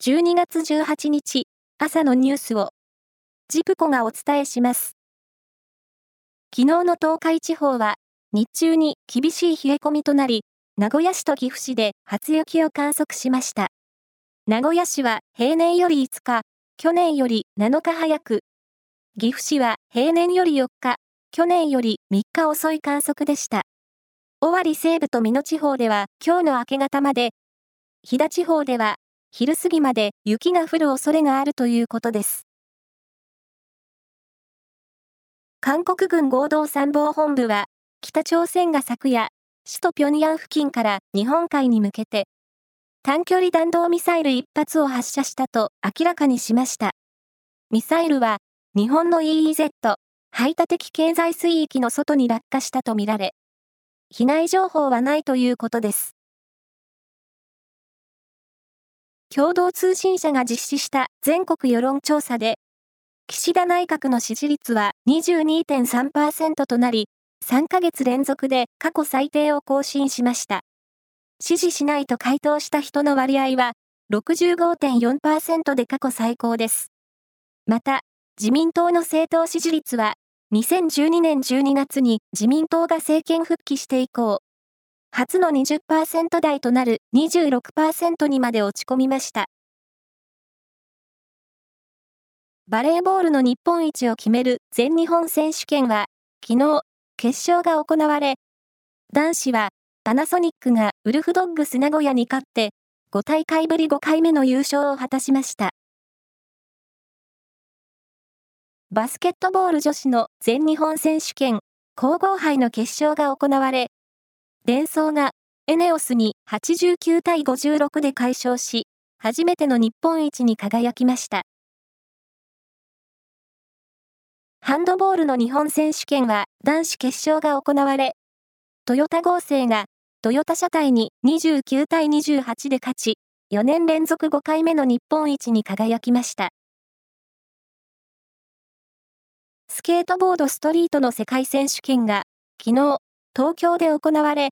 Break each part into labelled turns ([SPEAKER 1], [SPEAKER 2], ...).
[SPEAKER 1] 12月18日朝のニュースをジプコがお伝えします。昨日の東海地方は日中に厳しい冷え込みとなり、名古屋市と岐阜市で初雪を観測しました。名古屋市は平年より5日、去年より7日早く、岐阜市は平年より4日、去年より3日遅い観測でした。尾張西部と美濃地方では今日の明け方まで、飛騨地方では昼過ぎまで雪が降る恐れがあるということです。韓国軍合同参謀本部は、北朝鮮が昨夜、首都平壌付近から日本海に向けて、短距離弾道ミサイル1発を発射したと明らかにしました。ミサイルは、日本の EEZ、排他的経済水域の外に落下したとみられ、被害情報はないということです。共同通信社が実施した全国世論調査で、岸田内閣の支持率は22.3%となり、3ヶ月連続で過去最低を更新しました。支持しないと回答した人の割合は65.4%で過去最高です。また、自民党の政党支持率は2012年12月に自民党が政権復帰して以降、初の20%台となる26%にまで落ち込みました。バレーボールの日本一を決める全日本選手権は、昨日、決勝が行われ、男子はパナソニックがウルフドッグス名古屋に勝って、5大会ぶり5回目の優勝を果たしました。バスケットボール女子の全日本選手権皇后杯の決勝が行われ、デンソーがエネオスに89対56で快勝し、初めての日本一に輝きました。ハンドボールの日本選手権は男子決勝が行われ、トヨタ合成がトヨタ車体に29対28で勝ち、4年連続5回目の日本一に輝きました。スケートボードストリートの世界選手権が昨日東京で行われ、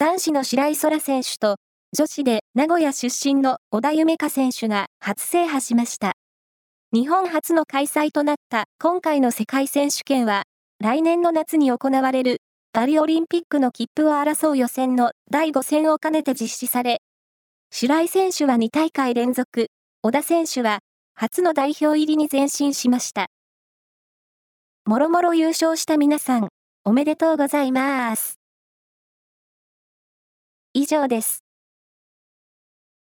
[SPEAKER 1] 男子の白井空選手と、女子で名古屋出身の小田夢香選手が初制覇しました。日本初の開催となった今回の世界選手権は、来年の夏に行われるパリオリンピックの切符を争う予選の第5戦を兼ねて実施され、白井選手は2大会連続、小田選手は初の代表入りに前進しました。もろもろ優勝した皆さん、おめでとうございます。以上です。